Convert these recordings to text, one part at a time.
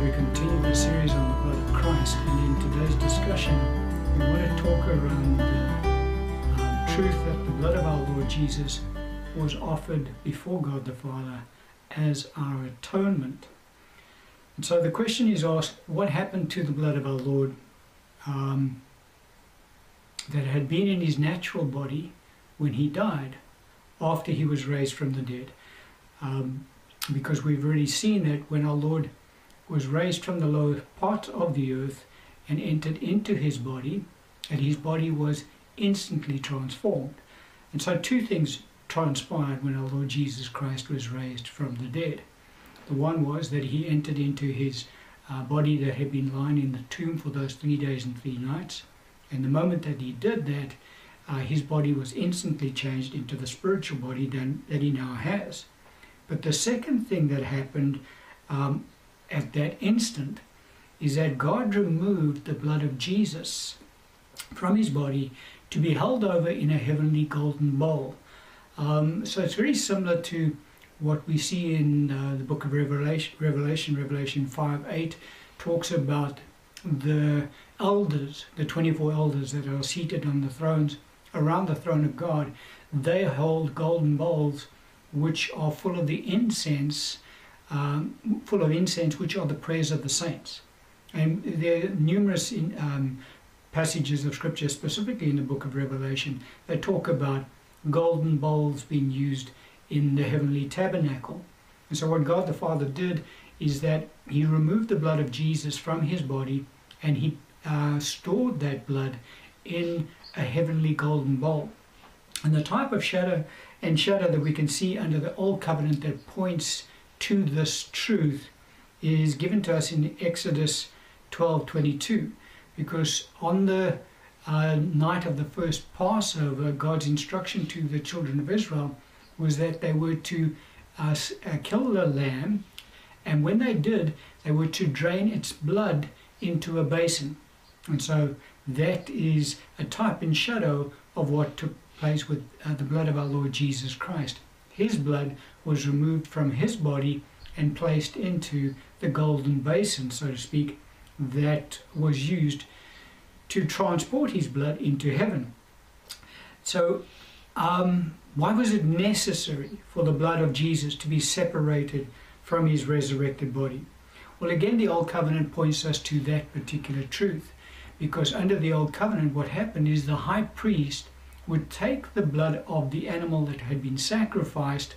we continue the series on the blood of Christ, and in today's discussion, we want to talk around the um, truth that the blood of our Lord Jesus was offered before God the Father as our atonement. And so the question is asked what happened to the blood of our Lord um, that had been in his natural body when he died after he was raised from the dead? Um, because we've already seen that when our Lord was raised from the lower part of the earth and entered into his body, and his body was instantly transformed. And so, two things transpired when our Lord Jesus Christ was raised from the dead. The one was that he entered into his uh, body that had been lying in the tomb for those three days and three nights. And the moment that he did that, uh, his body was instantly changed into the spiritual body that he now has. But the second thing that happened um, at that instant is that God removed the blood of Jesus from his body to be held over in a heavenly golden bowl. Um, so it's very similar to what we see in uh, the book of Revelation, Revelation, Revelation 5 8 talks about the elders, the 24 elders that are seated on the thrones around the throne of God. They hold golden bowls which are full of the incense um, full of incense, which are the prayers of the saints. And there are numerous in, um, passages of scripture, specifically in the book of Revelation, that talk about golden bowls being used in the heavenly tabernacle. And so, what God the Father did is that He removed the blood of Jesus from His body and He uh, stored that blood in a heavenly golden bowl. And the type of shadow and shadow that we can see under the Old Covenant that points to this truth is given to us in Exodus 12:22 because on the uh, night of the first Passover God's instruction to the children of Israel was that they were to uh, uh, kill the lamb and when they did they were to drain its blood into a basin. And so that is a type and shadow of what took place with uh, the blood of our Lord Jesus Christ his blood was removed from his body and placed into the golden basin, so to speak, that was used to transport his blood into heaven. So, um, why was it necessary for the blood of Jesus to be separated from his resurrected body? Well, again, the Old Covenant points us to that particular truth. Because under the Old Covenant, what happened is the high priest would take the blood of the animal that had been sacrificed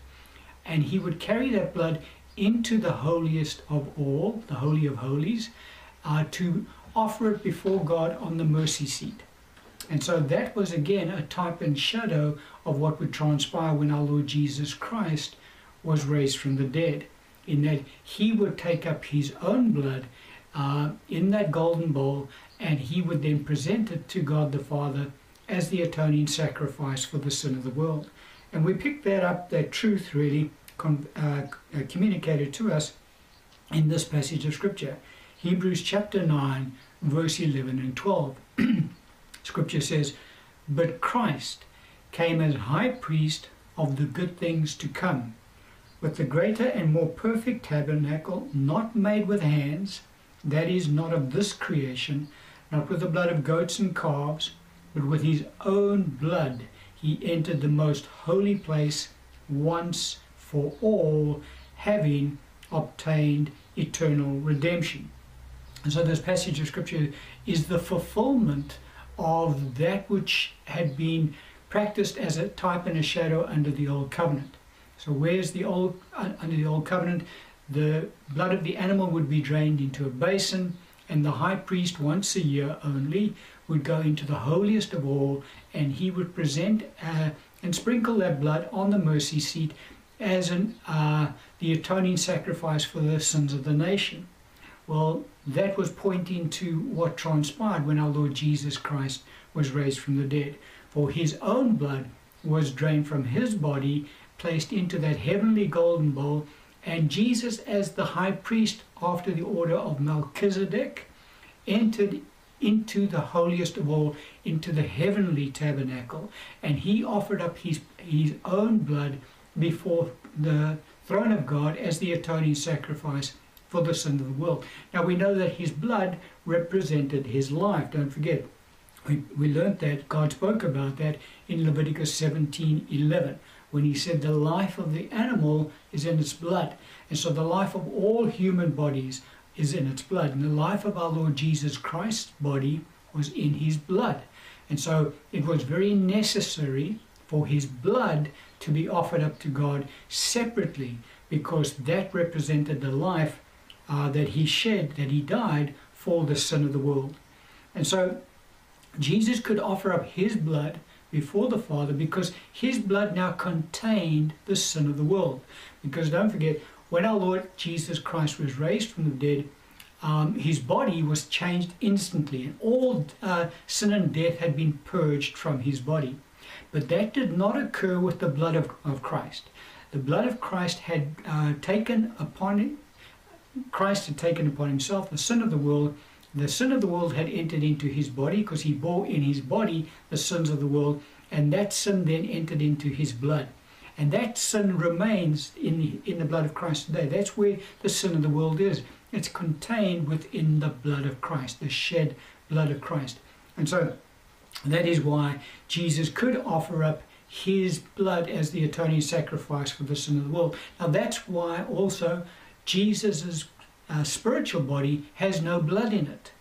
and he would carry that blood into the holiest of all, the Holy of Holies, uh, to offer it before God on the mercy seat. And so that was again a type and shadow of what would transpire when our Lord Jesus Christ was raised from the dead, in that he would take up his own blood uh, in that golden bowl and he would then present it to God the Father as the atoning sacrifice for the sin of the world. And we pick that up, that truth really uh, uh, communicated to us in this passage of Scripture. Hebrews chapter 9, verse 11 and 12. Scripture says, But Christ came as high priest of the good things to come, with the greater and more perfect tabernacle, not made with hands, that is, not of this creation, not with the blood of goats and calves, but with his own blood he entered the most holy place once for all, having obtained eternal redemption. And so this passage of scripture is the fulfillment of that which had been practiced as a type and a shadow under the old covenant. So where's the old uh, under the old covenant? The blood of the animal would be drained into a basin, and the high priest once a year only would go into the holiest of all and he would present uh, and sprinkle that blood on the mercy seat as an, uh, the atoning sacrifice for the sins of the nation. Well, that was pointing to what transpired when our Lord Jesus Christ was raised from the dead. For his own blood was drained from his body, placed into that heavenly golden bowl, and Jesus, as the high priest after the order of Melchizedek, entered into the holiest of all, into the heavenly tabernacle, and he offered up his, his own blood before the throne of God as the atoning sacrifice for the sin of the world. Now we know that his blood represented his life. Don't forget, we, we learned that God spoke about that in Leviticus 17 11 when he said the life of the animal is in its blood. And so the life of all human bodies is in its blood. And the life of our Lord Jesus Christ's body was in his blood. And so it was very necessary for his blood to be offered up to God separately because that represented the life uh, that he shed, that he died for the sin of the world. And so Jesus could offer up his blood before the Father because his blood now contained the sin of the world. Because don't forget, when our Lord Jesus Christ was raised from the dead, um, his body was changed instantly, and all uh, sin and death had been purged from his body. But that did not occur with the blood of, of Christ. The blood of Christ had uh, taken upon him, Christ had taken upon himself the sin of the world. The sin of the world had entered into his body because he bore in his body the sins of the world, and that sin then entered into his blood. And that sin remains in, in the blood of Christ today. That's where the sin of the world is. It's contained within the blood of Christ, the shed blood of Christ. And so that is why Jesus could offer up his blood as the atoning sacrifice for the sin of the world. Now that's why also Jesus' uh, spiritual body has no blood in it,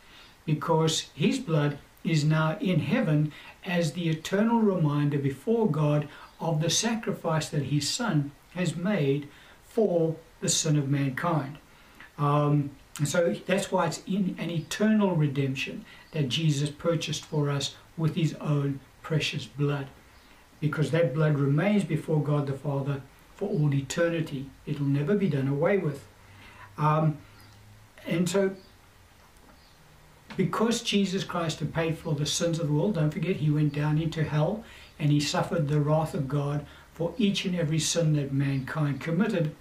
because his blood is now in heaven as the eternal reminder before God of the sacrifice that his Son has made for the sin of mankind. Um, so that's why it's in an eternal redemption that Jesus purchased for us with his own precious blood. Because that blood remains before God the Father for all eternity. It'll never be done away with. Um, and so, because Jesus Christ had paid for the sins of the world, don't forget, he went down into hell and he suffered the wrath of God for each and every sin that mankind committed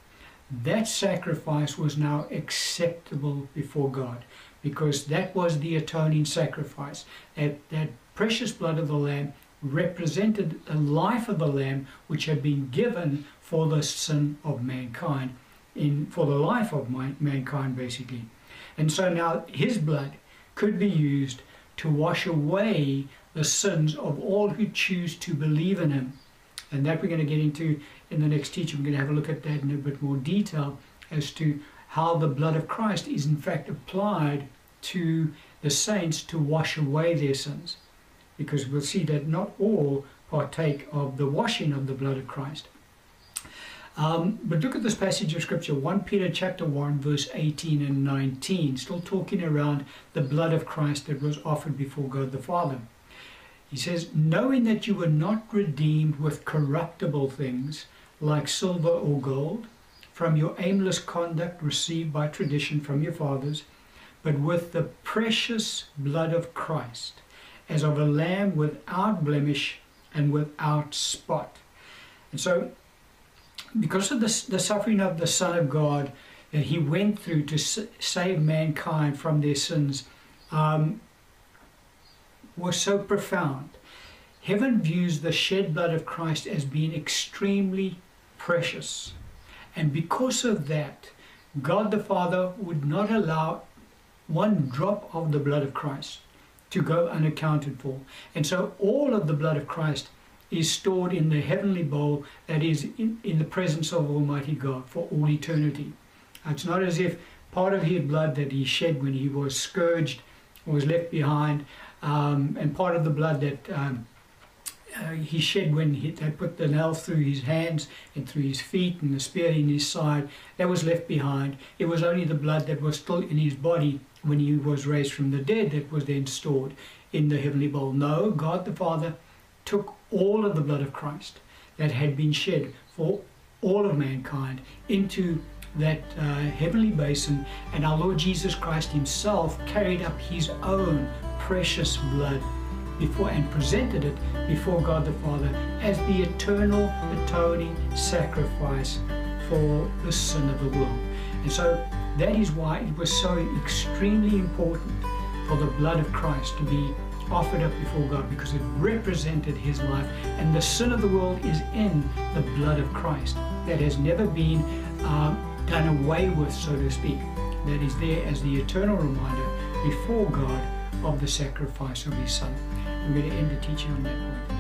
that sacrifice was now acceptable before God because that was the atoning sacrifice. That, that precious blood of the Lamb represented the life of the Lamb which had been given for the sin of mankind, in, for the life of mankind basically. And so now his blood could be used to wash away the sins of all who choose to believe in him. And that we're going to get into in the next teaching. We're going to have a look at that in a bit more detail as to how the blood of Christ is in fact applied to the saints to wash away their sins. Because we'll see that not all partake of the washing of the blood of Christ. Um, but look at this passage of scripture, 1 Peter chapter 1, verse 18 and 19, still talking around the blood of Christ that was offered before God the Father. He says, knowing that you were not redeemed with corruptible things like silver or gold, from your aimless conduct received by tradition from your fathers, but with the precious blood of Christ, as of a lamb without blemish and without spot. And so, because of the, the suffering of the Son of God that he went through to save mankind from their sins, um, was so profound. Heaven views the shed blood of Christ as being extremely precious. And because of that, God the Father would not allow one drop of the blood of Christ to go unaccounted for. And so all of the blood of Christ is stored in the heavenly bowl that is in, in the presence of Almighty God for all eternity. It's not as if part of his blood that he shed when he was scourged was left behind, um, and part of the blood that um, uh, he shed when he, they put the nail through his hands and through his feet and the spear in his side, that was left behind. It was only the blood that was still in his body when he was raised from the dead that was then stored in the heavenly bowl. No, God the Father took all of the blood of Christ that had been shed for all of mankind into that uh, heavenly basin, and our Lord Jesus Christ Himself carried up His own precious blood before and presented it before God the Father as the eternal atoning sacrifice for the sin of the world. And so that is why it was so extremely important for the blood of Christ to be offered up before God because it represented his life. And the sin of the world is in the blood of Christ that has never been uh, done away with, so to speak. that is there as the eternal reminder before God of the sacrifice of His Son. I'm going to end the teaching on that point.